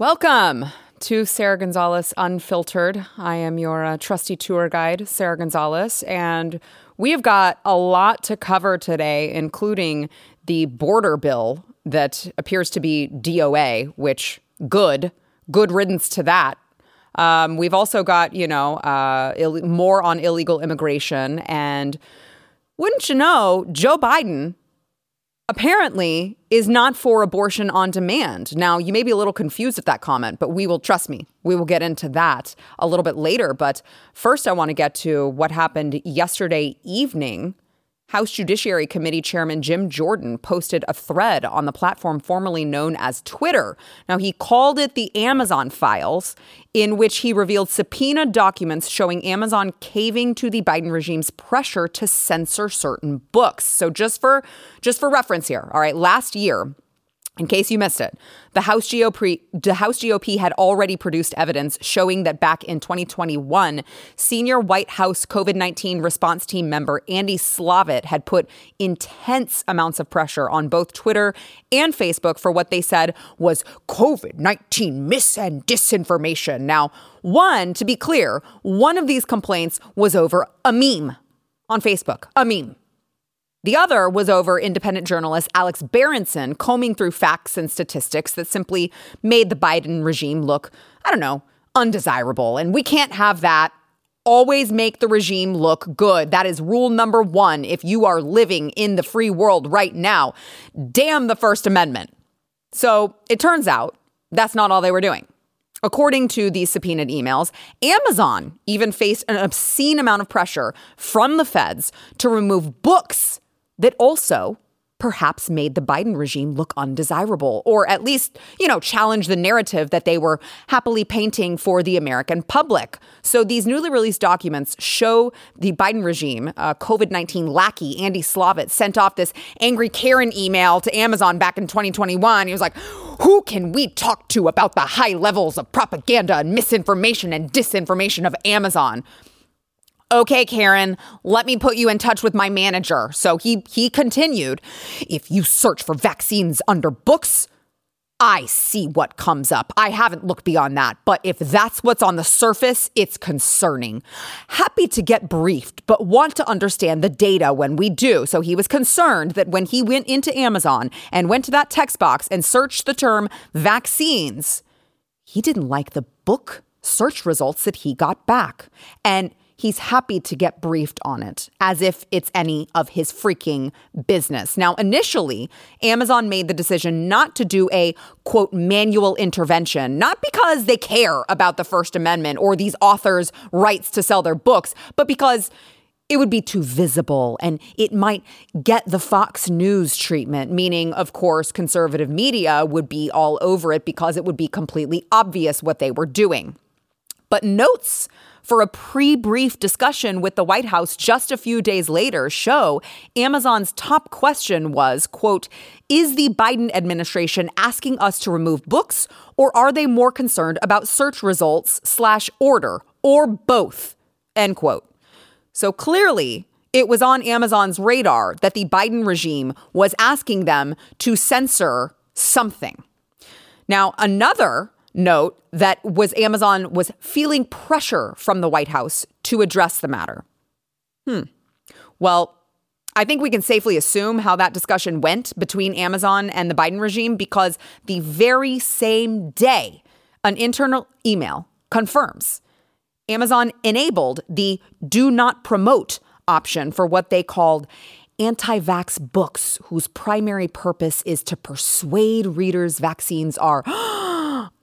Welcome to Sara Gonzales Unfiltered. I am your uh, trusty tour guide, Sara Gonzales, and we have got a lot to cover today, including the border bill that appears to be DOA, which good, good riddance to that. Um, we've also got, you know, uh, Ill- more on illegal immigration. And wouldn't you know, Joe Biden apparently is not for abortion on demand. Now, you may be a little confused at that comment, but we will, trust me, we will get into that a little bit later. But first, I want to get to what happened yesterday evening House Judiciary Committee Chairman Jim Jordan posted a thread on the platform formerly known as Twitter. Now, he called it the Amazon files, in which he revealed subpoena documents showing Amazon caving to the Biden regime's pressure to censor certain books. So just for just for reference here, all right, last year, in case you missed it, the House GOP, the House GOP had already produced evidence showing that back in 2021, senior White House COVID 19 response team member Andy Slavitt had put intense amounts of pressure on both Twitter and Facebook for what they said was COVID 19 mis and disinformation. Now, one, to be clear, one of these complaints was over a meme on Facebook, a meme. The other was over independent journalist Alex Berenson combing through facts and statistics that simply made the Biden regime look, I don't know, undesirable. And we can't have that. Always make the regime look good. That is rule number one if you are living in the free world right now. Damn the First Amendment. So it turns out that's not all they were doing. According to these subpoenaed emails, Amazon even faced an obscene amount of pressure from the feds to remove books that also perhaps made the Biden regime look undesirable, or at least, you know, challenge the narrative that they were happily painting for the American public. So these newly released documents show the Biden regime, uh, COVID 19 lackey Andy Slavitt sent off this angry Karen email to Amazon back in 2021. He was like, who can we talk to about the high levels of propaganda and misinformation and disinformation of Amazon? Okay, Karen, let me put you in touch with my manager. So he he continued, if you search for vaccines under books, I see what comes up. I haven't looked beyond that, but if that's what's on the surface, it's concerning. Happy to get briefed, but want to understand the data when we do. So he was concerned that when he went into Amazon and went to that text box and searched the term vaccines, he didn't like the book search results that he got back. And he's happy to get briefed on it as if it's any of his freaking business. Now, initially, Amazon made the decision not to do a quote manual intervention, not because they care about the First Amendment or these authors' rights to sell their books, but because it would be too visible and it might get the Fox News treatment, meaning, of course, conservative media would be all over it because it would be completely obvious what they were doing. But notes for a pre brief discussion with the White House just a few days later show Amazon's top question was, quote, is the Biden administration asking us to remove books or are they more concerned about search results slash order or both, end quote. So clearly, it was on Amazon's radar that the Biden regime was asking them to censor something. Now, another note that was Amazon was feeling pressure from the White House to address the matter. Hmm. Well, I think we can safely assume how that discussion went between Amazon and the Biden regime because the very same day, an internal email confirms Amazon enabled the do not promote option for what they called anti vax books, whose primary purpose is to persuade readers vaccines are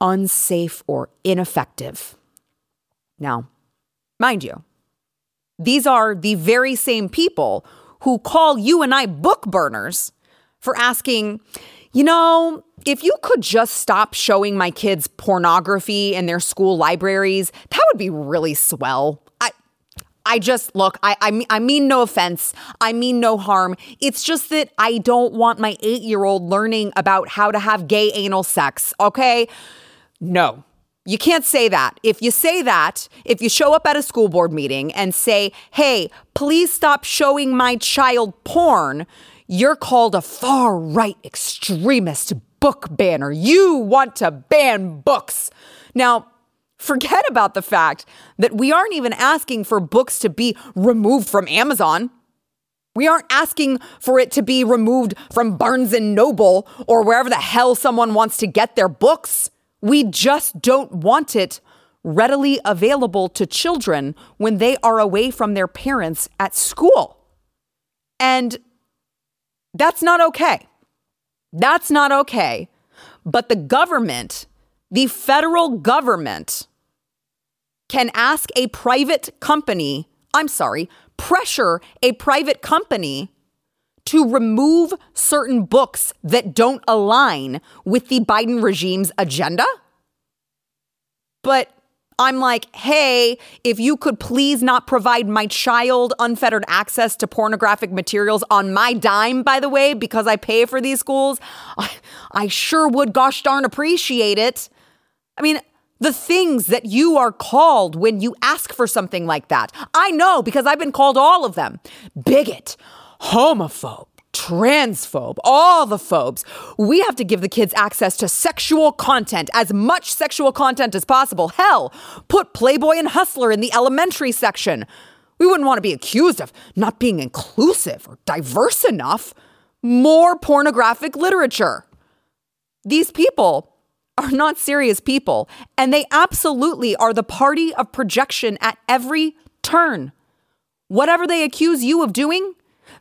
unsafe, or ineffective. Now, mind you, these are the very same people who call you and I book burners for asking, you know, if you could just stop showing my kids pornography in their school libraries, that would be really swell. I I just look, I I mean, I mean no offense. I mean no harm. It's just that I don't want my 8-year-old learning about how to have gay anal sex, okay? No. You can't say that. If you say that, if you show up at a school board meeting and say, hey, please stop showing my child porn, you're called a far right extremist book banner. You want to ban books. Now, forget about the fact that we aren't even asking for books to be removed from Amazon. We aren't asking for it to be removed from Barnes and Noble or wherever the hell someone wants to get their books. We just don't want it readily available to children when they are away from their parents at school. And that's not okay. That's not okay. But the government, the federal government, can ask a private company, I'm sorry, pressure a private company to remove certain books that don't align with the Biden regime's agenda. But I'm like, hey, if you could please not provide my child unfettered access to pornographic materials on my dime, by the way, because I pay for these schools, I, I sure would gosh darn appreciate it. I mean, the things that you are called when you ask for something like that. I know because I've been called all of them bigot, homophobe, transphobe, all the phobes. We have to give the kids access to sexual content, as much sexual content as possible. Hell, put Playboy and Hustler in the elementary section. We wouldn't want to be accused of not being inclusive or diverse enough. More pornographic literature. These people are not serious people, and they absolutely are the party of projection at every turn. Whatever they accuse you of doing,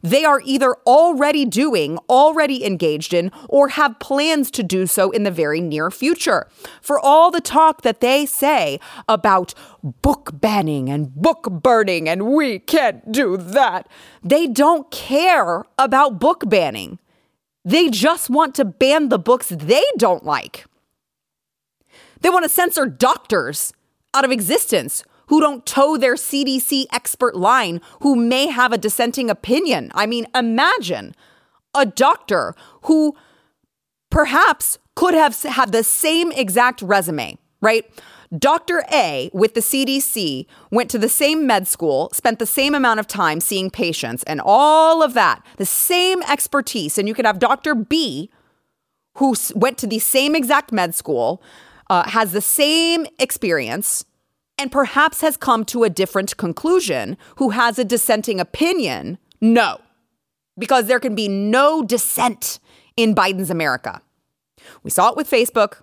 they are either already doing, already engaged in, or have plans to do so in the very near future. For all the talk that they say about book banning and book burning and we can't do that, they don't care about book banning. They just want to ban the books they don't like. They want to censor doctors out of existence who don't toe their CDC expert line, who may have a dissenting opinion. I mean, imagine a doctor who perhaps could have had the same exact resume, right? Dr. A with the CDC went to the same med school, spent the same amount of time seeing patients and all of that, the same expertise. And you could have Dr. B who went to the same exact med school, uh, has the same experience, and perhaps has come to a different conclusion, who has a dissenting opinion, no, because there can be no dissent in Biden's America. We saw it with Facebook,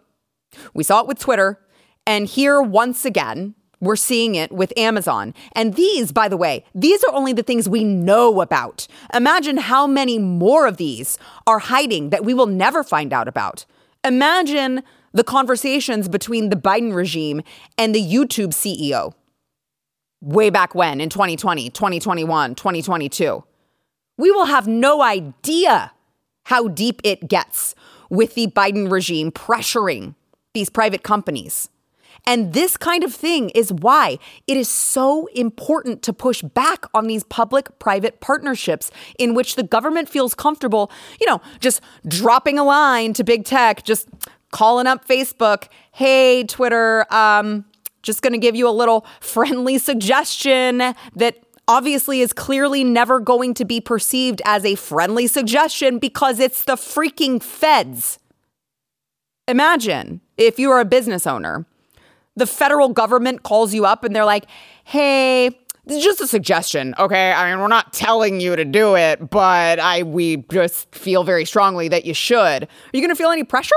we saw it with Twitter, and here once again, we're seeing it with Amazon. And these, by the way, these are only the things we know about. Imagine how many more of these are hiding that we will never find out about. Imagine the conversations between the Biden regime and the YouTube CEO way back when in 2020, 2021, 2022. We will have no idea how deep it gets with the Biden regime pressuring these private companies. And this kind of thing is why it is so important to push back on these public private partnerships in which the government feels comfortable, you know, just dropping a line to big tech, just calling up Facebook, hey, Twitter, um, just going to give you a little friendly suggestion that obviously is clearly never going to be perceived as a friendly suggestion because it's the freaking feds. Imagine if you are a business owner, the federal government calls you up and they're like, hey, this is just a suggestion, okay? I mean, we're not telling you to do it, but I we just feel very strongly that you should. Are you going to feel any pressure?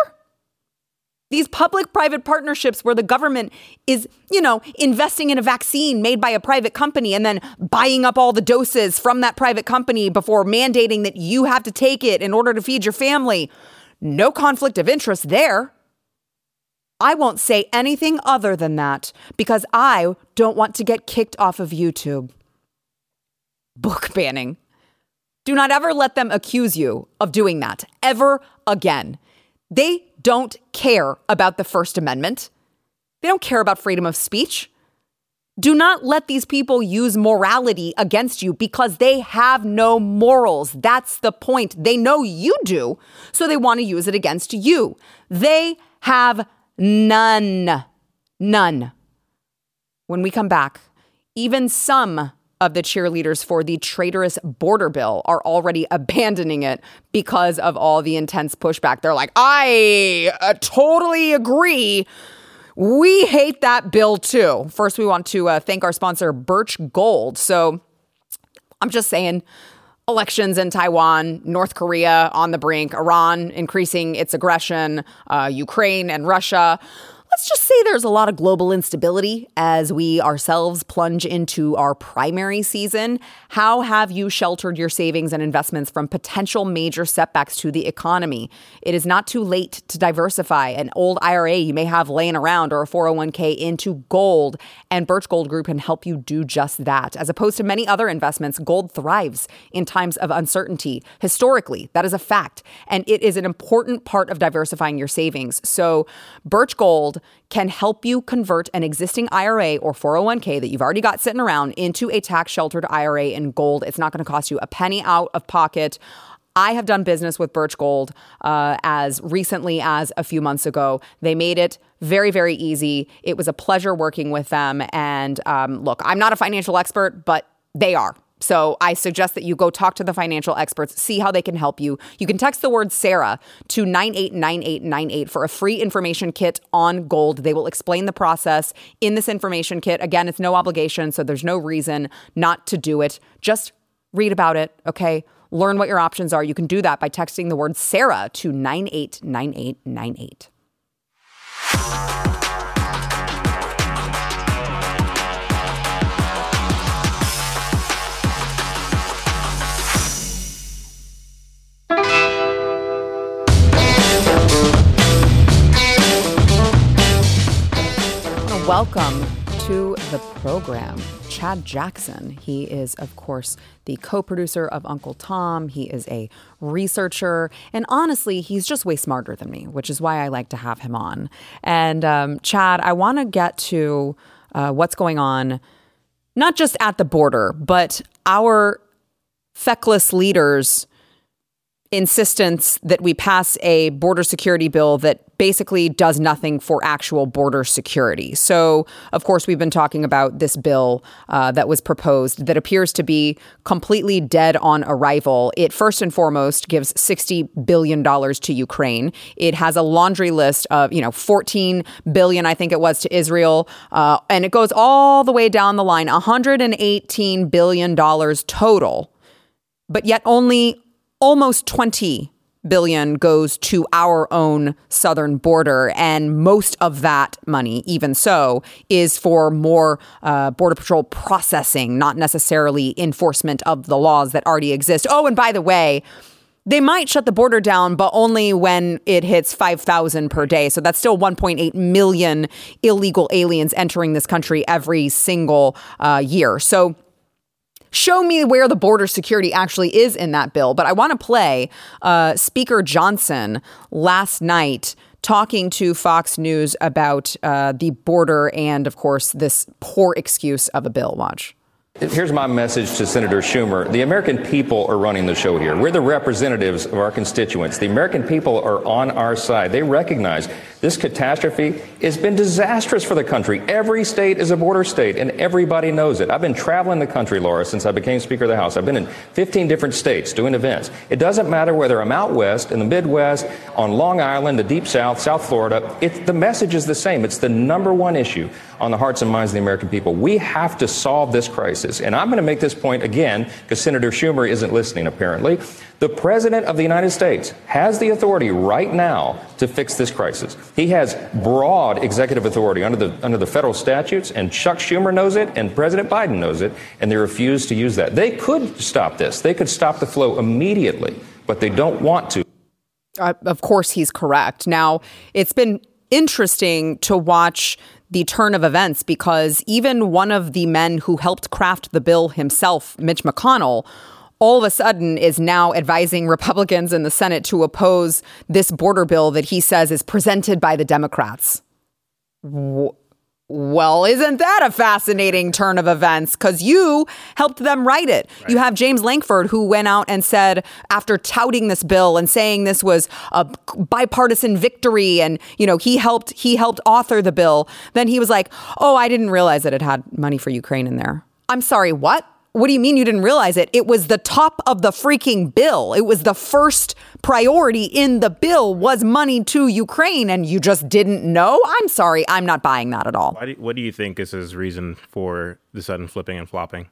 These public private partnerships where the government is, you know, investing in a vaccine made by a private company and then buying up all the doses from that private company before mandating that you have to take it in order to feed your family. No conflict of interest there. I won't say anything other than that because I don't want to get kicked off of YouTube. Book banning. Do not ever let them accuse you of doing that ever again. They don't care about the First Amendment. They don't care about freedom of speech. Do not let these people use morality against you because they have no morals. That's the point. They know you do, so they want to use it against you. They have none. None. When we come back, even some of the cheerleaders for the traitorous border bill are already abandoning it because of all the intense pushback. They're like, I uh, totally agree. We hate that bill too. First, we want to uh, thank our sponsor, Birch Gold. So I'm just saying, elections in Taiwan, North Korea on the brink, Iran increasing its aggression, uh, Ukraine and Russia. Let's just say there's a lot of global instability as we ourselves plunge into our primary season. How have you sheltered your savings and investments from potential major setbacks to the economy? It is not too late to diversify an old IRA you may have laying around or a 401k into gold, and Birch Gold Group can help you do just that. As opposed to many other investments, gold thrives in times of uncertainty. Historically, that is a fact, and it is an important part of diversifying your savings. So, Birch Gold can help you convert an existing IRA or 401k that you've already got sitting around into a tax sheltered IRA in gold. It's not going to cost you a penny out of pocket. I have done business with Birch Gold uh, as recently as a few months ago. They made it very, very easy. It was a pleasure working with them. And um, look, I'm not a financial expert, but they are. So I suggest that you go talk to the financial experts, see how they can help you. You can text the word Sara to 989898 for a free information kit on gold. They will explain the process in this information kit. Again, it's no obligation, so there's no reason not to do it. Just read about it, okay? Learn what your options are. You can do that by texting the word Sara to 989898. Welcome to the program. Chad Jackson. He is, of course, the co producer of Uncle Tom. He is a researcher. And honestly, he's just way smarter than me, which is why I like to have him on. And um, Chad, I want to get to uh, what's going on, not just at the border, but our feckless leaders' insistence that we pass a border security bill that basically does nothing for actual border security. So, of course, we've been talking about this bill uh, that was proposed that appears to be completely dead on arrival. It first and foremost gives $60 billion to Ukraine. It has a laundry list of, you know, 14 billion, I think it was, to Israel. Uh, and it goes all the way down the line, $118 billion total. But yet only almost 20 billion goes to our own southern border and most of that money even so is for more uh, border patrol processing not necessarily enforcement of the laws that already exist oh and by the way they might shut the border down, but only when it hits 5,000 per day. So that's still 1.8 million illegal aliens entering this country every single uh, year. So show me where the border security actually is in that bill. But I want to play uh, Speaker Johnson last night talking to Fox News about uh, the border and, of course, this poor excuse of a bill. Watch. Here's my message to Senator Schumer. The American people are running the show here. We're the representatives of our constituents. The American people are on our side. They recognize this catastrophe has been disastrous for the country. Every state is a border state, and everybody knows it. I've been traveling the country, Laura, since I became Speaker of the House. I've been in 15 different states doing events. It doesn't matter whether I'm out west, in the Midwest, on Long Island, the Deep South, South Florida. It, the message is the same. It's the number one issue on the hearts and minds of the American people. We have to solve this crisis. And I'm going to make this point again because Senator Schumer isn't listening, apparently. The President of the United States has the authority right now to fix this crisis. He has broad executive authority under the, under the federal statutes, and Chuck Schumer knows it, and President Biden knows it, and they refuse to use that. They could stop this. They could stop the flow immediately, but they don't want to. Uh, of course, he's correct. Now, it's been interesting to watch the turn of events because even one of the men who helped craft the bill himself, Mitch McConnell, all of a sudden is now advising Republicans in the Senate to oppose this border bill that he says is presented by the Democrats. Well, isn't that a fascinating turn of events? Because you helped them write it. Right. You have James Lankford, who went out and said, after touting this bill and saying this was a bipartisan victory, and you know he helped he helped author the bill. Then he was like, "Oh, I didn't realize that it had money for Ukraine in there." I'm sorry, what? What do you mean you didn't realize it? It was the top of the freaking bill. It was the first priority in the bill was money to Ukraine and you just didn't know? I'm sorry, I'm not buying that at all. Do, what do you think is his reason for the sudden flipping and flopping?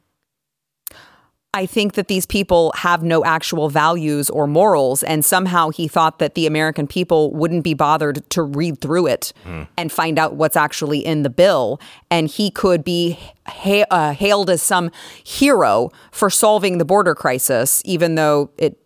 I think that these people have no actual values or morals. And somehow he thought that the American people wouldn't be bothered to read through it mm. and find out what's actually in the bill. And he could be ha- uh, hailed as some hero for solving the border crisis, even though it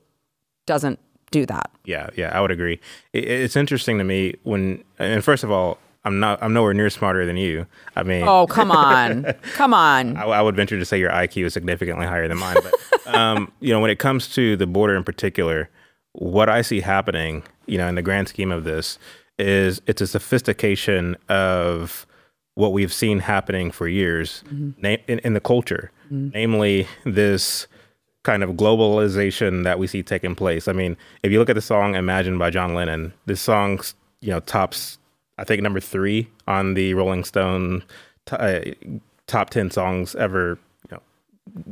doesn't do that. Yeah, yeah, I would agree. it's interesting to me when, and first of all, I'm not. I'm nowhere near smarter than you. I mean, oh come on, come on. I, I, would venture to say your IQ is significantly higher than mine. But um, you know, when it comes to the border in particular, what I see happening, you know, in the grand scheme of this, is it's a sophistication of what we've seen happening for years mm-hmm. na- in, in, the culture, mm-hmm. namely this kind of globalization that we see taking place. I mean, if you look at the song "Imagine" by John Lennon, this song, you know, tops I think number three on the Rolling Stone t- uh, top ten songs ever you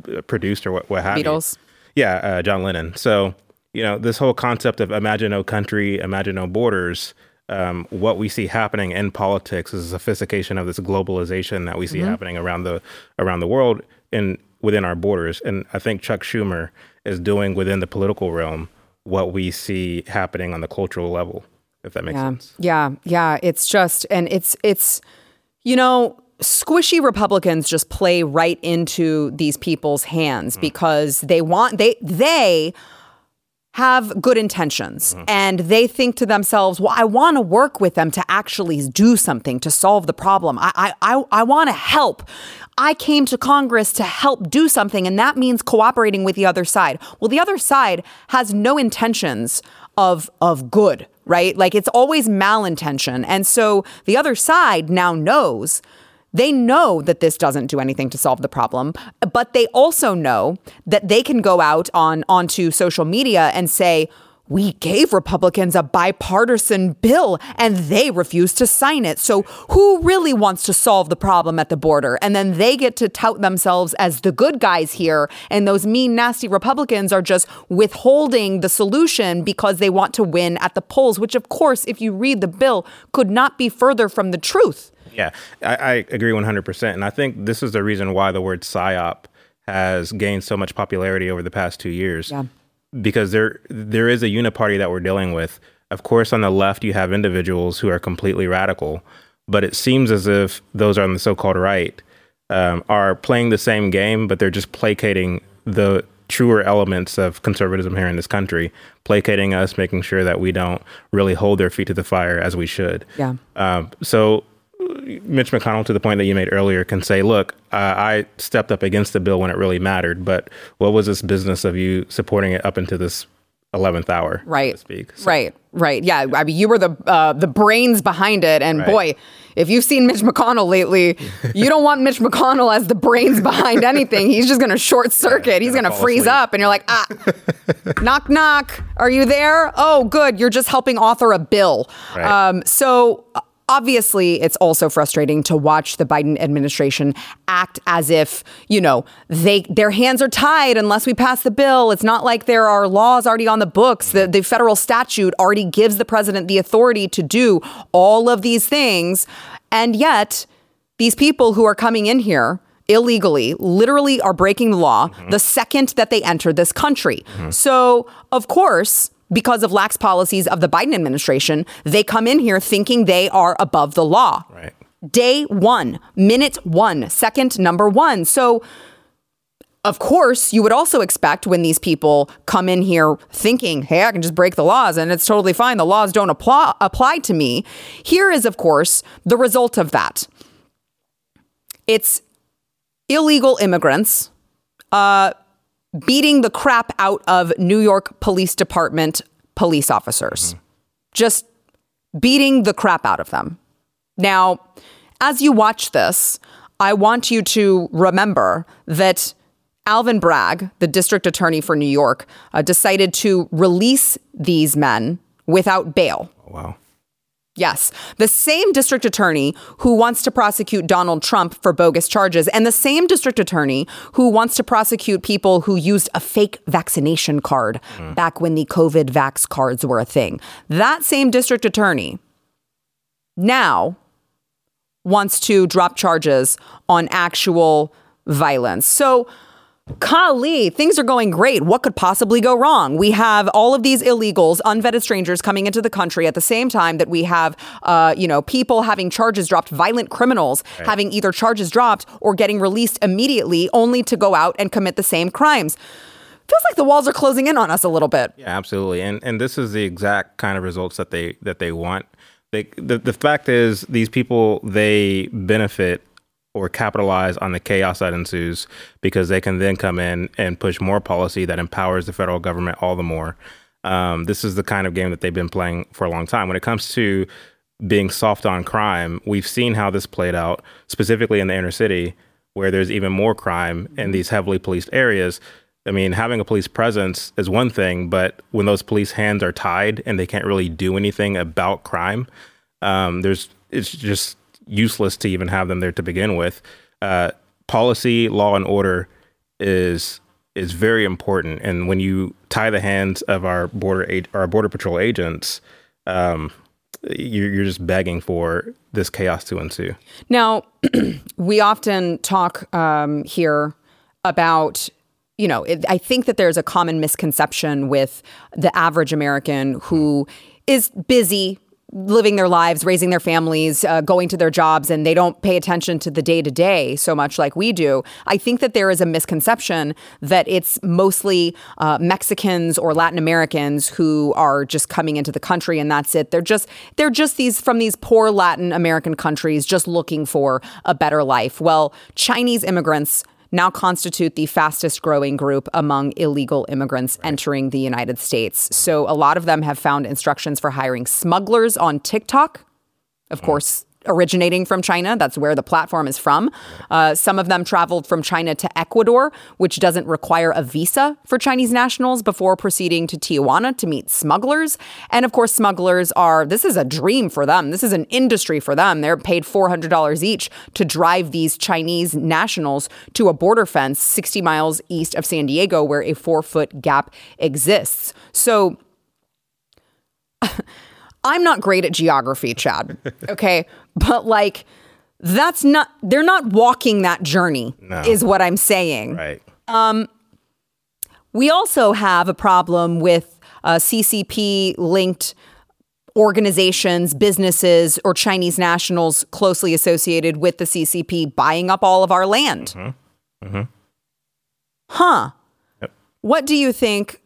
know, produced or what, what have Beatles. you. Yeah, uh, John Lennon. So you know this whole concept of imagine no country, imagine no borders. Um, what we see happening in politics is a sophistication of this globalization that we see mm-hmm. happening around the around the world and within our borders. And I think Chuck Schumer is doing within the political realm what we see happening on the cultural level if that makes yeah. sense. Yeah, yeah. It's just, and it's, it's, you know, squishy Republicans just play right into these people's hands mm. because they want, they, they, have good intentions mm-hmm. and they think to themselves, well, I want to work with them to actually do something to solve the problem. I, I, I, I want to help. I came to Congress to help do something, and that means cooperating with the other side. Well, the other side has no intentions of, of good right? Like it's always malintention. And so the other side now knows they know that this doesn't do anything to solve the problem, but they also know that they can go out on onto social media and say, we gave Republicans a bipartisan bill and they refused to sign it. So, who really wants to solve the problem at the border? And then they get to tout themselves as the good guys here. And those mean, nasty Republicans are just withholding the solution because they want to win at the polls, which, of course, if you read the bill, could not be further from the truth. Yeah, I, I agree 100%. And I think this is the reason why the word psyop has gained so much popularity over the past two years. Yeah because there there is a uniparty that we're dealing with. Of course, on the left, you have individuals who are completely radical, but it seems as if those on the so-called right um, are playing the same game, but they're just placating the truer elements of conservatism here in this country, placating us, making sure that we don't really hold their feet to the fire as we should. Yeah. Um, so Mitch McConnell, to the point that you made earlier, can say, "Look, uh, I stepped up against the bill when it really mattered, but what was this business of you supporting it up into this eleventh hour, right? speak, so. right, right. Yeah, I mean, you were the uh, the brains behind it, and right. boy, if you've seen Mitch McConnell lately, you don't want Mitch McConnell as the brains behind anything. He's just going to short circuit. He's going to freeze asleep. up, and you're like, ah, knock, knock. Are you there? Oh, good. You're just helping author a bill. Right. Um, so Obviously, it's also frustrating to watch the Biden administration act as if, you know, they their hands are tied unless we pass the bill. It's not like there are laws already on the books. The, the federal statute already gives the president the authority to do all of these things. And yet, these people who are coming in here illegally literally are breaking the law mm-hmm. the second that they enter this country. Mm-hmm. So, of course, because of lax policies of the Biden administration, they come in here thinking they are above the law. Right. Day one, minute one, second number one. So, of course, you would also expect when these people come in here thinking, hey, I can just break the laws and it's totally fine. The laws don't apply, apply to me. Here is, of course, the result of that it's illegal immigrants. Uh, beating the crap out of New York Police Department police officers. Mm-hmm. Just beating the crap out of them. Now, as you watch this, I want you to remember that Alvin Bragg, the district attorney for New York, uh, decided to release these men without bail. Wow. Yes, the same district attorney who wants to prosecute Donald Trump for bogus charges, and the same district attorney who wants to prosecute people who used a fake vaccination card mm. back when the COVID vax cards were a thing. That same district attorney now wants to drop charges on actual violence. So, Kali, things are going great. What could possibly go wrong? We have all of these illegals, unvetted strangers coming into the country at the same time that we have, uh, you know, people having charges dropped, violent criminals right. having either charges dropped or getting released immediately, only to go out and commit the same crimes. Feels like the walls are closing in on us a little bit. Yeah, absolutely. And and this is the exact kind of results that they that they want. They, the, the fact is, these people they benefit or capitalize on the chaos that ensues because they can then come in and push more policy that empowers the federal government all the more. Um, this is the kind of game that they've been playing for a long time. When it comes to being soft on crime, we've seen how this played out, specifically in the inner city, where there's even more crime in these heavily policed areas. I mean, having a police presence is one thing, but when those police hands are tied and they can't really do anything about crime, um, there's it's just useless to even have them there to begin with. Uh, policy, law, and order is is very important, and when you tie the hands of our border our border patrol agents, um, you're, you're just begging for this chaos to ensue. Now, we often talk um, here about you know, it, I think that there's a common misconception with the average American who is busy, living their lives, raising their families, uh, going to their jobs, and they don't pay attention to the day to day so much like we do. I think that there is a misconception that it's mostly uh, Mexicans or Latin Americans who are just coming into the country, and that's it. They're just they're just these from these poor Latin American countries just looking for a better life. Well, Chinese immigrants now constitute the fastest growing group among illegal immigrants right. entering the United States. So a lot of them have found instructions for hiring smugglers on TikTok. Of mm. course, originating from China. That's where the platform is from. Uh, some of them traveled from China to Ecuador, which doesn't require a visa for Chinese nationals before proceeding to Tijuana to meet smugglers. And of course, smugglers are, this is a dream for them. This is an industry for them. They're paid $400 each to drive these Chinese nationals to a border fence 60 miles east of San Diego where a four foot gap exists. So, I'm not great at geography, Chad. Okay. but like, that's not, they're not walking that journey, no. is what I'm saying. Right. Um, we also have a problem with uh, CCP linked organizations, businesses, or Chinese nationals closely associated with the CCP buying up all of our land. Mm-hmm. Mm-hmm. Huh. Yep. What do you think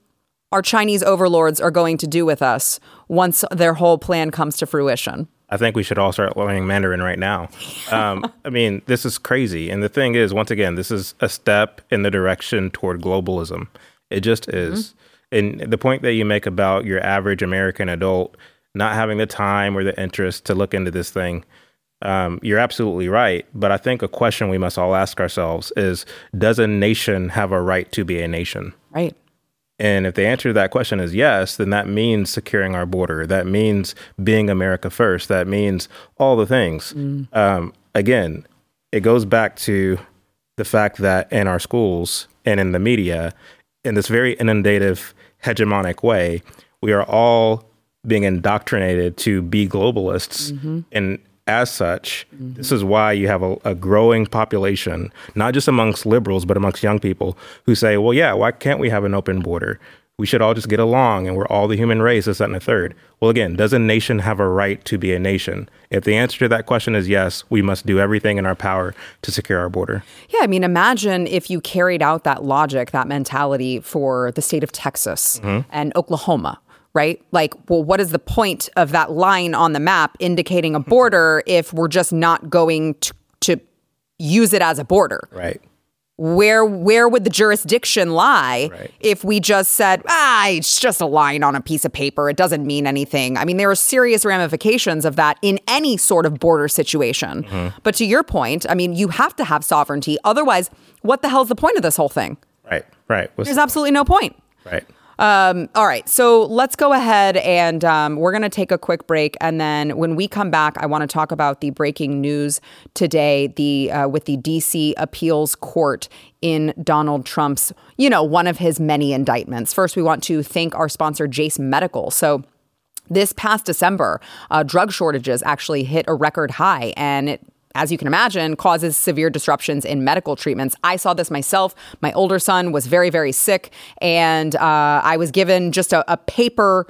our Chinese overlords are going to do with us once their whole plan comes to fruition? I think we should all start learning Mandarin right now. Um, I mean, this is crazy. And the thing is, once again, this is a step in the direction toward globalism. It just mm-hmm. is. Mm-hmm. And the point that you make about your average American adult not having the time or the interest to look into this thing, um, you're absolutely right. But I think a question we must all ask ourselves is Does a nation have a right to be a nation? Right. And if the answer to that question is yes, then that means securing our border. That means being America first. That means all the things. Mm. Um, again, it goes back to the fact that in our schools and in the media, in this very inundative, hegemonic way, we are all being indoctrinated to be globalists mm-hmm. and as such, mm-hmm. this is why you have a, a, growing population, not just amongst liberals, but amongst young people who say, well, yeah, why can't we have an open border? We should all just get along and we're all the human race, this, that, and the third. Well, again, does a nation have a right to be a nation? If the answer to that question is yes, we must do everything in our power to secure our border. Yeah, I mean, imagine if you carried out that logic, that mentality for the state of Texas mm-hmm. and Oklahoma, right? Like, well, what is the point of that line on the map indicating a border if we're just not going to, to use it as a border? Right. where where would the jurisdiction lie Right. if we just said ah it's just a line on a piece of paper it doesn't mean anything i mean there are serious ramifications of that in any sort of border situation Mm-hmm. but to your point i mean you have to have sovereignty otherwise what the hell's the point of this whole thing Right. Right. What's- there's absolutely no point right. Um, all right, so let's go ahead and um, we're going to take a quick break, and then when we come back, I want to talk about the breaking news today, the uh, with the D.C. Appeals Court in Donald Trump's, you know, one of his many indictments. First, we want to thank our sponsor, Jase Medical. So. This past December, uh, drug shortages actually hit a record high, and it as you can imagine, causes severe disruptions in medical treatments. I saw this myself. My older son was very, very sick, and uh, I was given just a, a paper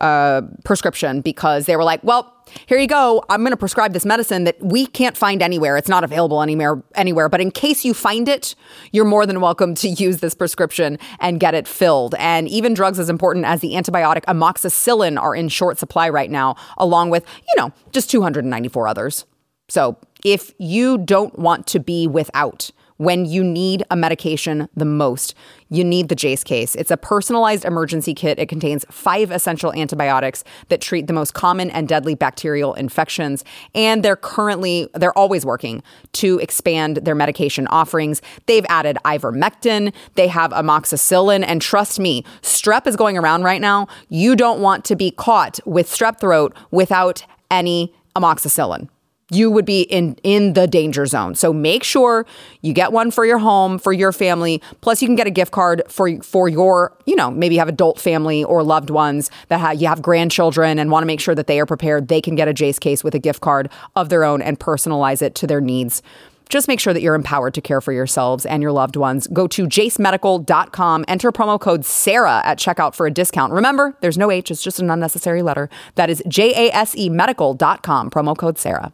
uh, prescription because they were like, well, here you go. I'm going to prescribe this medicine that we can't find anywhere. It's not available anywhere anywhere, but in case you find it, you're more than welcome to use this prescription and get it filled. And even drugs as important as the antibiotic amoxicillin are in short supply right now, along with, you know, just 294 others. So, if you don't want to be without when you need a medication the most, you need the Jase case. It's a personalized emergency kit. It contains five essential antibiotics that treat the most common and deadly bacterial infections. And they're currently, they're always working to expand their medication offerings. They've added ivermectin, they have amoxicillin. And trust me, strep is going around right now. You don't want to be caught with strep throat without any amoxicillin you would be in in the danger zone. So make sure you get one for your home, for your family. Plus, you can get a gift card for for your, you know, maybe you have adult family or loved ones that have you have grandchildren and want to make sure that they are prepared. They can get a Jase case with a gift card of their own and personalize it to their needs. Just make sure that you're empowered to care for yourselves and your loved ones. Go to jasemedical.com, enter promo code SARA at checkout for a discount. Remember, there's no H, it's just an unnecessary letter. That is J A S E medical.com, promo code SARA.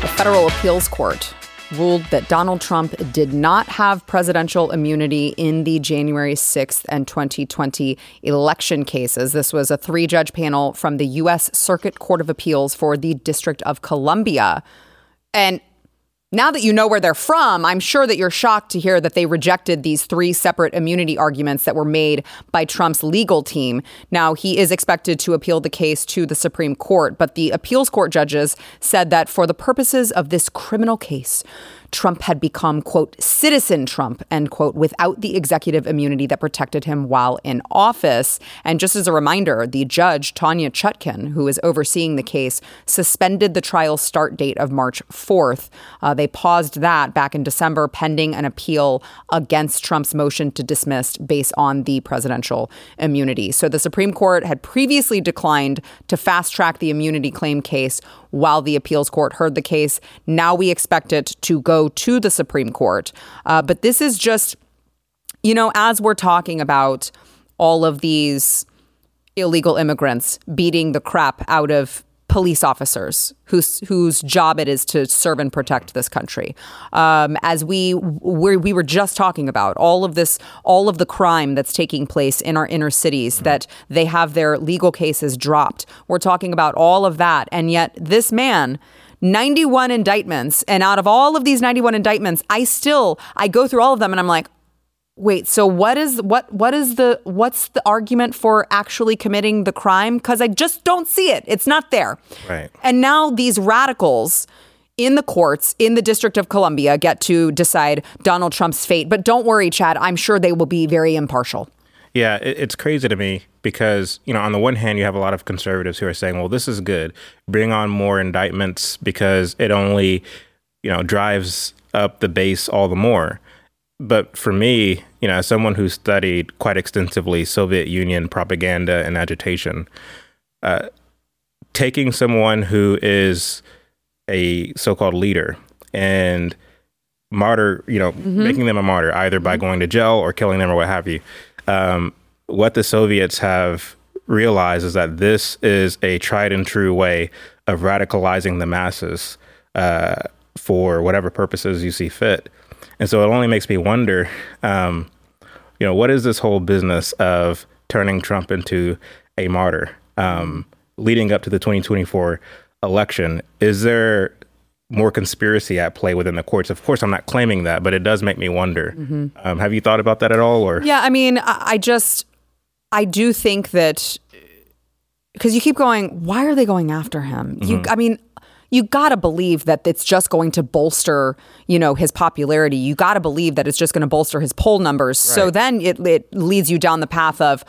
The federal appeals court ruled that Donald Trump did not have presidential immunity in the January 6th and 2020 election cases. This was a three judge panel from the U.S. Circuit Court of Appeals for the District of Columbia. And now that you know where they're from, I'm sure that you're shocked to hear that they rejected these three separate immunity arguments that were made by Trump's legal team. Now, he is expected to appeal the case to the Supreme Court, but the appeals court judges said that for the purposes of this criminal case, Trump had become, quote, citizen Trump, end quote, without the executive immunity that protected him while in office. And just as a reminder, the judge, Tanya Chutkin, who is overseeing the case, suspended the trial start date of March 4th. Uh, they paused that back in December pending an appeal against Trump's motion to dismiss based on the presidential immunity. So the Supreme Court had previously declined to fast track the immunity claim case while the appeals court heard the case. Now we expect it to go to the Supreme Court. Uh, but this is just, you know, as we're talking about all of these illegal immigrants beating the crap out of police officers whose whose job it is to serve and protect this country. Um, as we we we were just talking about all of this, all of the crime that's taking place in our inner cities, that they have their legal cases dropped. We're talking about all of that, and yet this man. 91 indictments and out of all of these 91 indictments I still I go through all of them and I'm like Wait, so what is what what is the what's the argument for actually committing the crime? Because I just don't see it. It's not there. Right. And now these radicals in the courts in the District of Columbia get to decide Donald Trump's fate. But don't worry, Chad. I'm sure they will be very impartial. Yeah, it, it's crazy to me because, you know, on the one hand, you have a lot of conservatives who are saying, well, this is good. Bring on more indictments because it only, you know, drives up the base all the more. But for me, you know, as someone who studied quite extensively Soviet Union propaganda and agitation, uh, taking someone who is a so-called leader and martyr, you know, making them a martyr either by going to jail or killing them or what have you. Um, what the Soviets have realized is that this is a tried and true way of radicalizing the masses. Uh, for whatever purposes you see fit. And so it only makes me wonder, um, you know, what is this whole business of turning Trump into a martyr um, leading up to the 2024 election? Is there more conspiracy at play within the courts? Of course, I'm not claiming that, but it does make me wonder. Mm-hmm. Um, have you thought about that at all? Or yeah, I mean, I just I do think that because you keep going, why are they going after him? Mm-hmm. You, I mean, you got to believe that it's just going to bolster, you know, his popularity. You got to believe that it's just going to bolster his poll numbers. Right. So then it, it leads you down the path of,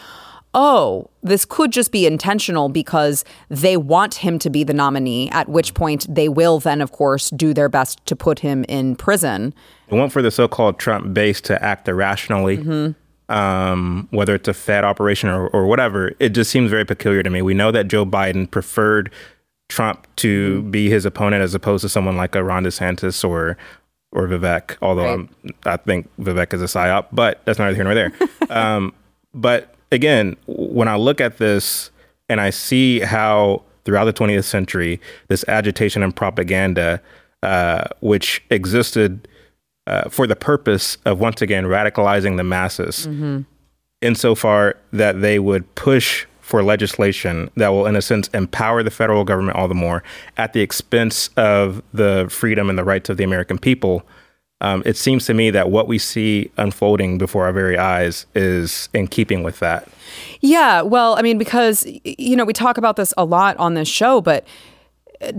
oh, this could just be intentional because they want him to be the nominee, at which point they will then, of course, do their best to put him in prison. They want for the so called Trump base to act irrationally. Mm-hmm. Um, whether it's a Fed operation or, or whatever, it just seems very peculiar to me. We know that Joe Biden preferred Trump to mm-hmm. be his opponent as opposed to someone like a Ron DeSantis or or Vivek. Although right. i think Vivek is a psyop, but that's neither here nor there. um, but again, when I look at this and I see how throughout the 20th century this agitation and propaganda, uh, which existed uh, for the purpose of once again radicalizing the masses, mm-hmm. insofar that they would push for legislation that will, in a sense, empower the federal government all the more at the expense of the freedom and the rights of the American people. Um, it seems to me that what we see unfolding before our very eyes is in keeping with that. Yeah, well, I mean, because, you know, we talk about this a lot on this show, but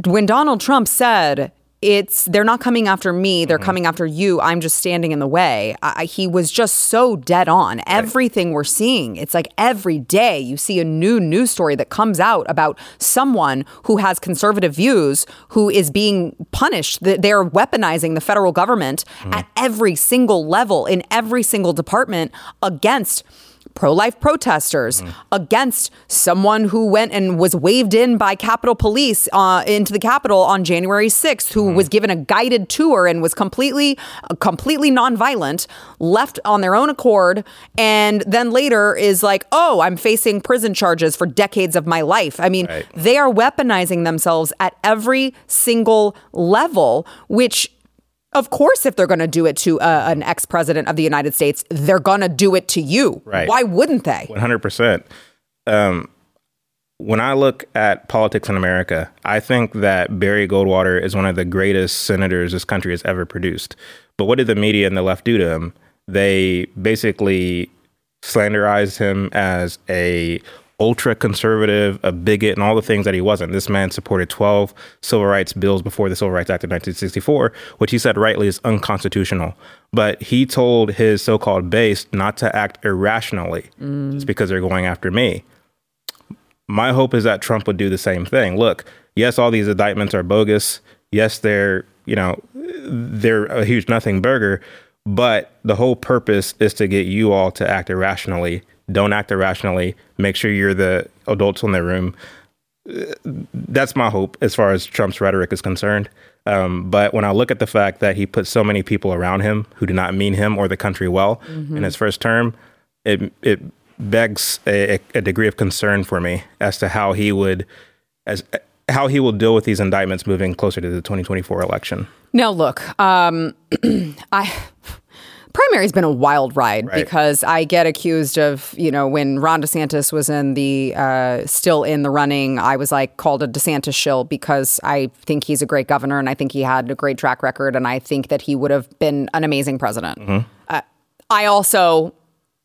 when Donald Trump said, it's they're not coming after me they're mm-hmm. coming after you i'm just standing in the way I, he was just so dead on right. everything we're seeing it's like every day you see a new news story that comes out about someone who has conservative views who is being punished they're weaponizing the federal government mm-hmm. at every single level in every single department against pro life protesters, mm. against someone who went and was waved in by Capitol Police uh, into the Capitol on January 6th, who mm. was given a guided tour and was completely, uh, completely nonviolent, left on their own accord, and then later is like, oh, I'm facing prison charges for decades of my life. I mean, right. they are weaponizing themselves at every single level, which of course, if they're going to do it to uh, an ex president of the United States, they're going to do it to you. Right. Why wouldn't they? 100%. Um, when I look at politics in America, I think that Barry Goldwater is one of the greatest senators this country has ever produced. But what did the media and the left do to him? They basically slanderized him as a ultra conservative, a bigot, and all the things that he wasn't. This man supported 12 civil rights bills before the Civil Rights Act of 1964, which he said rightly is unconstitutional. But he told his so called base not to act irrationally mm. just because they're going after me. My hope is that Trump would do the same thing. Look, yes, all these indictments are bogus. Yes, they're, you know, they're a huge nothing burger, but the whole purpose is to get you all to act irrationally don't act irrationally. Make sure you're the adults in the room. That's my hope as far as Trump's rhetoric is concerned. Um, but when I look at the fact that he put so many people around him who do not mean him or the country well mm-hmm. in his first term, it it begs a, a, degree of concern for me as to how he would as how he will deal with these indictments moving closer to the 2024 election. Now, look, um, I primary's been a wild ride right. because I get accused of, you know, when Ron DeSantis was in the uh, still in the running, I was like called a DeSantis shill because I think he's a great governor and I think he had a great track record and I think that he would have been an amazing president. Mm-hmm. Uh, I also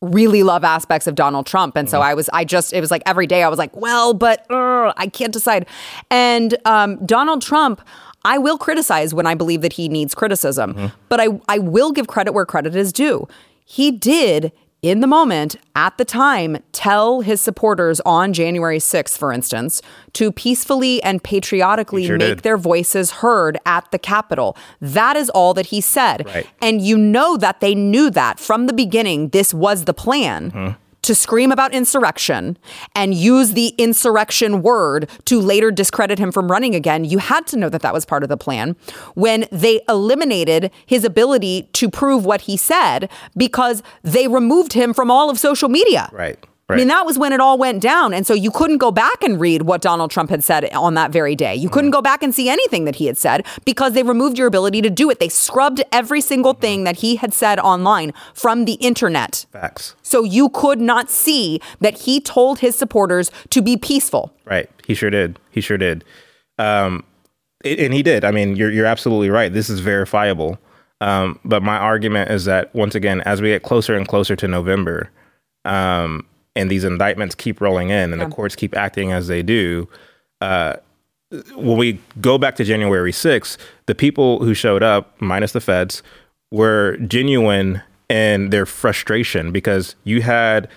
really love aspects of Donald Trump. And so mm-hmm. I was, I just, it was like every day I was like, well, but uh, I can't decide. And um, Donald Trump, I will criticize when I believe that he needs criticism, mm-hmm. but I, I will give credit where credit is due. He did, in the moment, at the time, tell his supporters on January 6th, for instance, to peacefully and patriotically sure make did. their voices heard at the Capitol. That is all that he said. Right. And you know that they knew that from the beginning, this was the plan. Mm-hmm to scream about insurrection and use the insurrection word to later discredit him from running again, you had to know that that was part of the plan when they eliminated his ability to prove what he said because they removed him from all of social media. Right. I mean, that was when it all went down. And so you couldn't go back and read what Donald Trump had said on that very day. You couldn't go back and see anything that he had said because they removed your ability to do it. They scrubbed every single thing that he had said online from the internet. Facts. So you could not see that he told his supporters to be peaceful. Right. He sure did. He sure did. Um, and he did. I mean, you're you're absolutely right. This is verifiable. Um, but my argument is that once again, as we get closer and closer to November, um, and these indictments keep rolling in, and the courts keep acting as they do, uh, when we go back to January 6th, the people who showed up, minus the feds, were genuine in their frustration because you had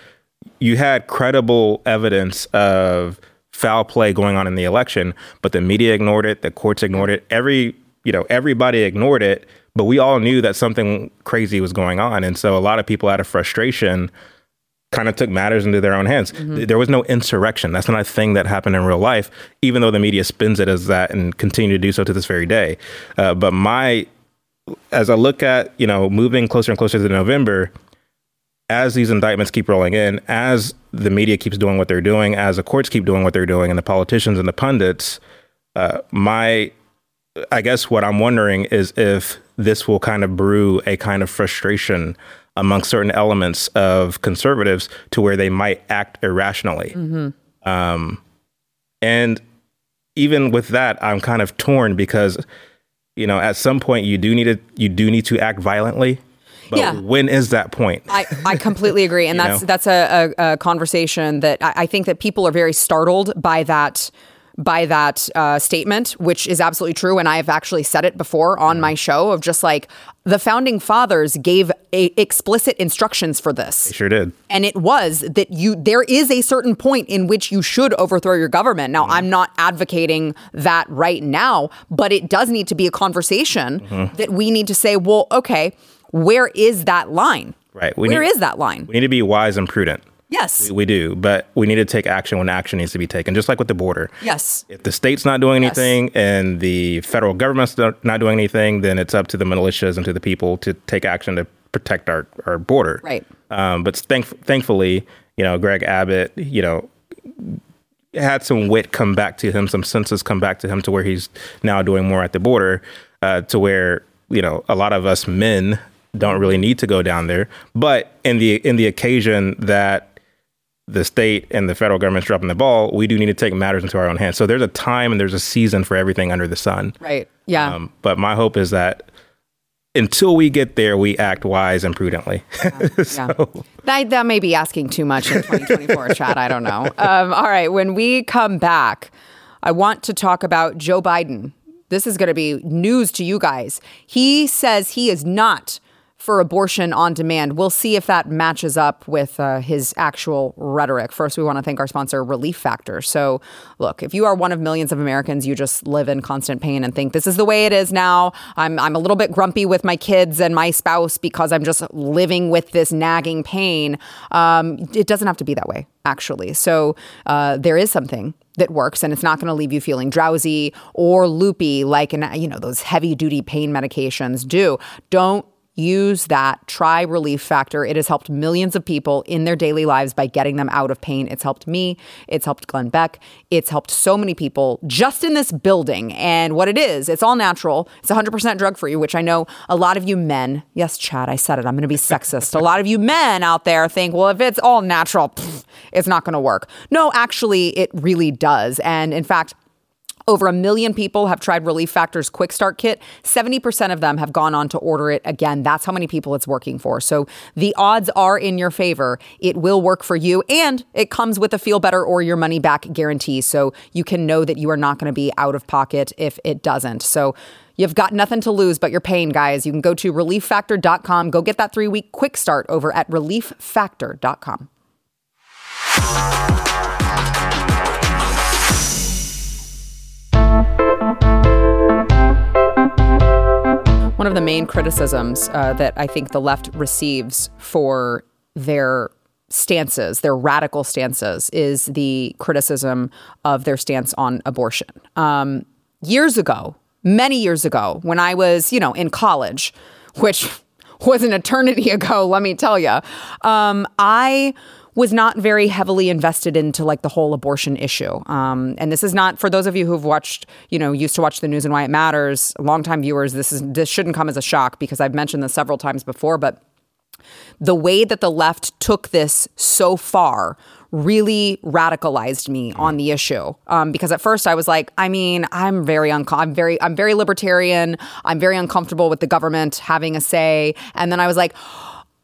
you had credible evidence of foul play going on in the election, but the media ignored it, the courts ignored it, every you know everybody ignored it, but we all knew that something crazy was going on, and so a lot of people out of frustration kind of took matters into their own hands. There was no insurrection. That's not a thing that happened in real life, even though the media spins it as that and continue to do so to this very day. Uh, but my, as I look at, you know, moving closer and closer to November, as these indictments keep rolling in, as the media keeps doing what they're doing, as the courts keep doing what they're doing, and the politicians and the pundits, uh, my, I guess what I'm wondering is if this will kind of brew a kind of frustration among certain elements of conservatives to where they might act irrationally. Um, and even with that, I'm kind of torn because, you know, at some point you do need to you do need to act violently. But Yeah. when is that point? I, I completely agree, and that's know? that's a, a, a conversation that I, I think that people are very startled by that by that uh, statement, which is absolutely true. And I have actually said it before on Mm-hmm. my show of just like the founding fathers gave a, explicit instructions for this. They sure did. And it was that you there is a certain point in which you should overthrow your government. Mm-hmm. Now, I'm not advocating that right now, but it does need to be a conversation Mm-hmm. that we need to say, well, okay, where is that line? Right. We Where need- is that line? We need to be wise and prudent. Yes. We do, but we need to take action when action needs to be taken, just like with the border. Yes. If the state's not doing Yes. anything and the federal government's not not doing anything, then it's up to the militias and to the people to take action to protect our, our border. Right. Um, but thank, thankfully, you know, Greg Abbott, you know, had some wit come back to him, some senses come back to him to where he's now doing more at the border, uh, to where, you know, a lot of us men don't really need to go down there. But in the in the occasion that the state and the federal government's dropping the ball, we do need to take matters into our own hands. So there's a time and there's a season for everything under the sun. Right. Yeah. Um, but my hope is that until we get there, we act wise and prudently. Yeah. That, that may be asking too much in 2024, Chad. I don't know. Um, all right. When we come back, I want to talk about Joe Biden. This is going to be news to you guys. He says he is not for abortion on demand. We'll see if that matches up with uh, his actual rhetoric. First, we want to thank our sponsor, Relief Factor. So, look, if you are one of millions of Americans, you just live in constant pain and think this is the way it is now. I'm I'm a little bit grumpy with my kids and my spouse because I'm just living with this nagging pain. Um, it doesn't have to be that way, actually. So, uh, there is something that works and it's not going to leave you feeling drowsy or loopy like an you know those heavy duty pain medications do don't use that try relief factor. It has helped millions of people in their daily lives by getting them out of pain. It's helped me. It's helped glenn beck. It's helped so many people just in this building. And what it is it's all natural. It's 100% drug free which i know a lot of you men yes chad i said it. I'm going to be sexist. A lot of you men out there think well if it's all natural pff, it's not going to work. No actually it really does. And in fact over a million people have tried Relief Factor's Quick Start Kit. 70% of them have gone on to order it again. That's how many people it's working for. So the odds are in your favor. It will work for you, and it comes with a feel better or your money back guarantee. So you can know that you are not going to be out of pocket if it doesn't. So You've got nothing to lose but your pain, guys. You can go to relieffactor.com. Go get that three week quick start over at relieffactor.com. One of the main criticisms uh, that I think the left receives for their stances, their radical stances, is the criticism of their stance on abortion. Um, years ago, many years ago, when I was, you know, in college, which was an eternity ago, let me tell you, um, I was not very heavily invested into like the whole abortion issue. Um, and this is not for those of you who've watched, you know, used to watch the news and why it matters, longtime viewers. This is this shouldn't come as a shock because I've mentioned this several times before, but the way that the left took this so far really radicalized me on the issue um, because at first I was like, I mean, I'm very uncom- I'm very I'm very libertarian. I'm very uncomfortable with the government having a say, and then I was like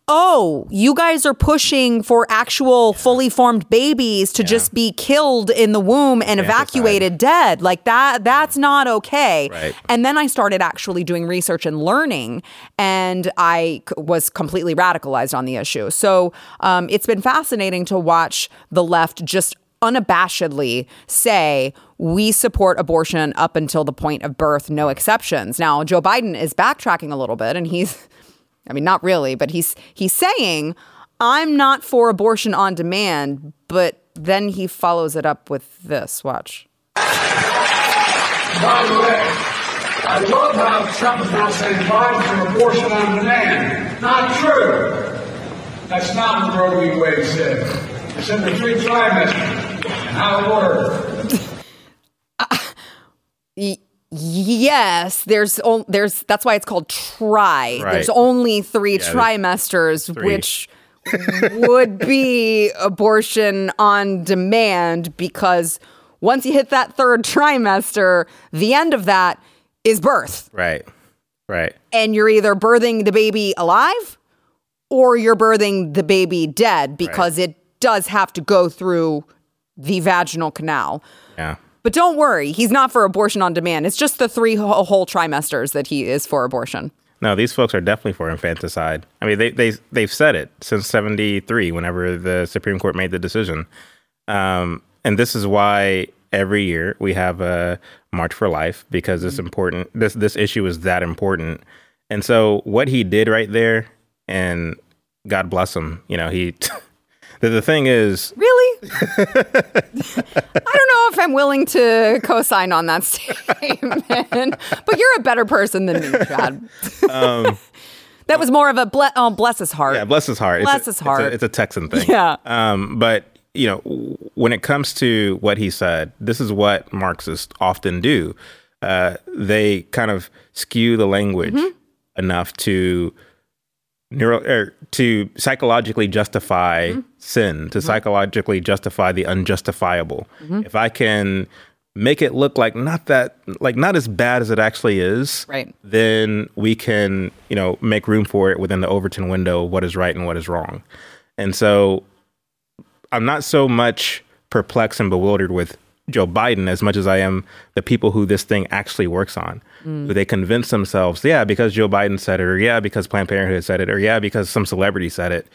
oh, you guys are pushing for actual fully formed babies to yeah. just be killed in the womb and evacuated dead. Like that, that's not okay. Right. And then I started actually doing research and learning, and I was completely radicalized on the issue. So um, it's been fascinating to watch the left just unabashedly say we support abortion up until the point of birth, no exceptions. Now, Joe Biden is backtracking a little bit and he's I mean, not really, but he's he's saying, "I'm not for abortion on demand," but then he follows it up with this. Watch. By the way, I love how Trump is now saying Biden for abortion on demand. Not true. That's not what Roe v. Wade said. It said the three trimesters. How it worked. Yes, there's there's that's why it's called try. Right. There's only three yeah, trimesters, three. which would be abortion on demand because once you hit that third trimester, the end of that is birth. Right. Right. And you're either birthing the baby alive or you're birthing the baby dead because right. it does have to go through the vaginal canal. Yeah. But don't worry, he's not for abortion on demand. It's just the three whole trimesters that he is for abortion. No, these folks are definitely for infanticide. I mean, they they they've said it since '73, whenever the Supreme Court made the decision. Um, and this is why every year we have a March for Life because it's important. This this issue is that important. And so what he did right there, and God bless him, you know, he The, the thing is, really, I don't know if I'm willing to co-sign on that statement. but you're a better person than me, Chad. Um, that was more of a ble- oh, bless his heart. Yeah, bless his heart. Bless it's his heart. It's a, it's a Texan thing. Yeah. Um, but you know, when it comes to what he said, this is what Marxists often do. Uh, they kind of skew the language mm-hmm. enough to neuro er, to psychologically justify mm-hmm. sin, to mm-hmm. psychologically justify the unjustifiable. Mm-hmm. If I can make it look like not that like not as bad as it actually is, right. then we can, you know, make room for it within the Overton window what is right and what is wrong. And so I'm not so much perplexed and bewildered with Joe Biden as much as I am the people who this thing actually works on. Mm. Who they convince themselves, yeah, because Joe Biden said it, or yeah, because Planned Parenthood said it, or yeah, because some celebrity said it.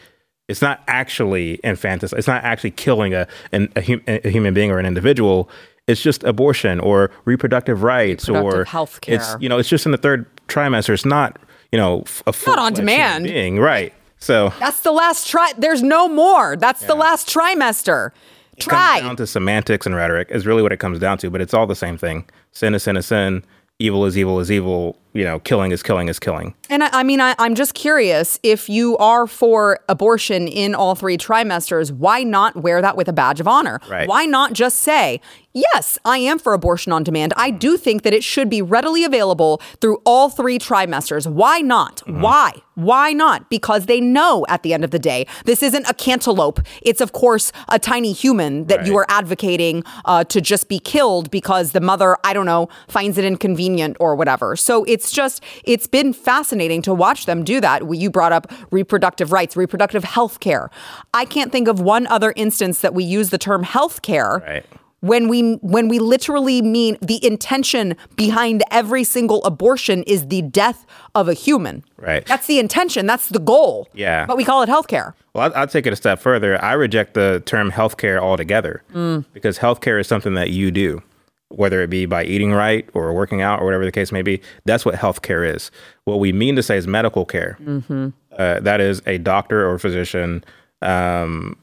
It's not actually infanticide. It's not actually killing a, an, a, hum, a human being or an individual. It's just abortion or reproductive rights reproductive or health care. It's you know, it's just in the third trimester. It's not you know a not on demand being right. So that's the last try. There's no more. That's yeah. the last trimester. Try. It comes down to semantics and rhetoric is really what it comes down to, but it's all the same thing. Sin is sin is sin. Evil is evil is evil. You know, killing is killing is killing. And I, I mean, I, I'm just curious if you are for abortion in all three trimesters, why not wear that with a badge of honor? Right. Why not just say, Yes, I am for abortion on demand. I do think that it should be readily available through all three trimesters. Why not? Mm-hmm. Why? Why not? Because they know at the end of the day, this isn't a cantaloupe. It's, of course, a tiny human that right. you are advocating uh, to just be killed because the mother, I don't know, finds it inconvenient or whatever. So it's just, it's been fascinating to watch them do that. You brought up reproductive rights, reproductive health care. I can't think of one other instance that we use the term health care. Right when we when we literally mean the intention behind every single abortion is the death of a human. Right. That's the intention. That's the goal. Yeah. But we call it healthcare. Well, I'll, I'll take it a step further. I reject the term healthcare altogether mm. because healthcare is something that you do, whether it be by eating right or working out or whatever the case may be. That's what healthcare is. What we mean to say is medical care. Mm-hmm. Uh, that is a doctor or physician. Um,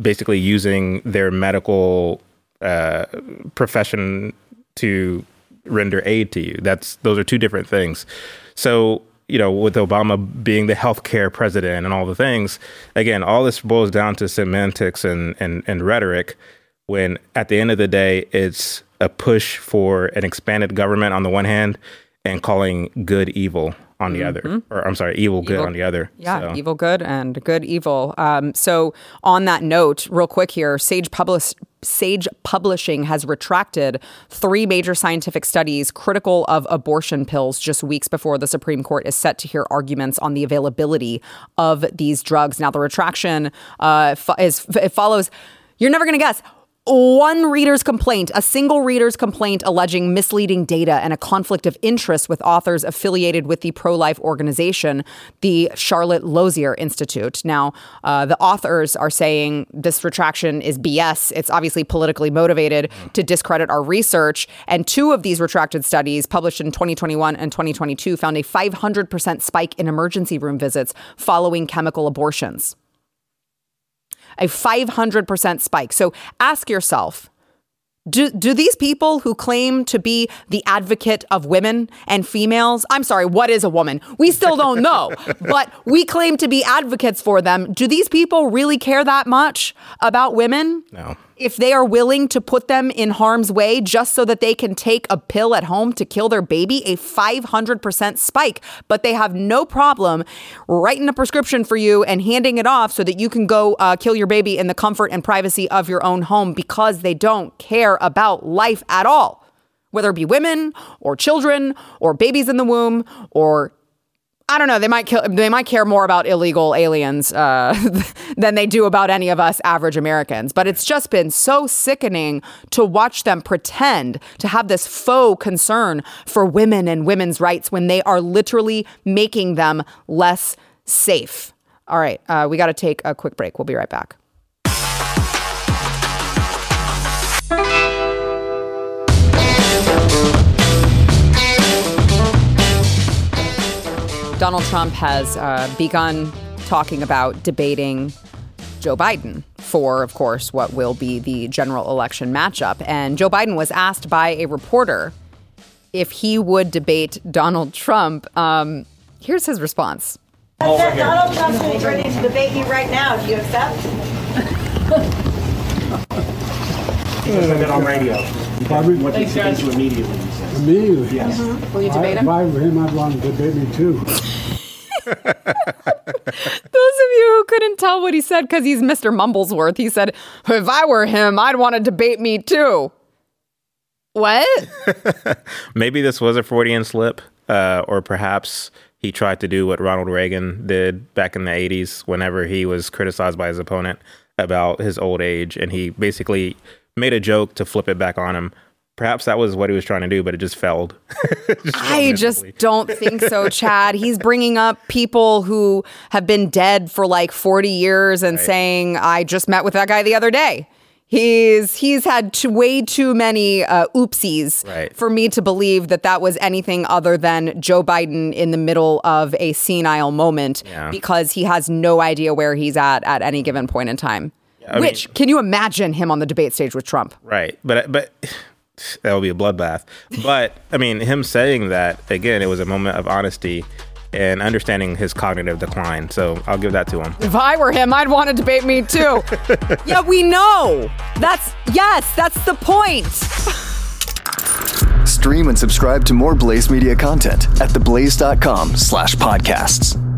basically using their medical uh, profession to render aid to you. That's those are two different things. So you know, with Obama being the healthcare president and all the things, again, all this boils down to semantics and, and, and rhetoric when at the end of the day, it's a push for an expanded government on the one hand and calling good evil on the other, or I'm sorry, evil good on the other. Yeah, So- evil good and good evil. Um, so on that note, real quick here, Sage Publish Sage Publishing has retracted three major scientific studies critical of abortion pills just weeks before the Supreme Court is set to hear arguments on the availability of these drugs. Now, the retraction uh, fo- is it follows. You're never going to guess one reader's complaint, a single reader's complaint alleging misleading data and a conflict of interest with authors affiliated with the pro life organization, the Charlotte Lozier Institute. Now, uh, the authors are saying this retraction is BS. It's obviously politically motivated to discredit our research. And two of these retracted studies, published in 2021 and 2022, found a 500% spike in emergency room visits following chemical abortions a 500% spike. So ask yourself, do, do these people who claim to be the advocate of women and females, I'm sorry, what is a woman? We still don't know, but we claim to be advocates for them. Do these people really care that much about women? No. If they are willing to put them in harm's way just so that they can take a pill at home to kill their baby, a 500% spike, but they have no problem writing a prescription for you and handing it off so that you can go uh, kill your baby in the comfort and privacy of your own home because they don't care about life at all, whether it be women or children or babies in the womb or I don't know. They might kill. They might care more about illegal aliens uh, than they do about any of us average Americans. But it's just been so sickening to watch them pretend to have this faux concern for women and women's rights when they are literally making them less safe. All right, uh, we got to take a quick break. We'll be right back. Donald Trump has uh, begun talking about debating Joe Biden for, of course, what will be the general election matchup. And Joe Biden was asked by a reporter if he would debate Donald Trump. Um, here's his response. President Donald Trump is ready to debate you right now. Do you accept? said that on radio. Pardon me? What he said to immediately, he says. Me? Yes. Will you debate I, him? if I were him, I'd want to debate me too. Those of you who couldn't tell what he said because he's Mr. Mumblesworth, he said, if I were him, I'd want to debate me too. What? Maybe this was a Freudian slip, uh, or perhaps he tried to do what Ronald Reagan did back in the 80s whenever he was criticized by his opponent about his old age. And he basically made a joke to flip it back on him. Perhaps that was what he was trying to do, but it just failed. Just I just don't think so, Chad. He's bringing up people who have been dead for like 40 years and saying, I just met with that guy the other day. He's he's had too, way too many uh, oopsies Right. for me to believe that that was anything other than Joe Biden in the middle of a senile moment Yeah. because he has no idea where he's at at any given point in time. I Which mean- can you imagine him on the debate stage with Trump? Right. But but that would be a bloodbath. But I mean, him saying that again, it was a moment of honesty and understanding his cognitive decline. So I'll give that to him. If I were him, I'd want to debate me too. yeah, we know. That's yes, that's the point. Stream and subscribe to more Blaze Media content at theblaze.com slash podcasts.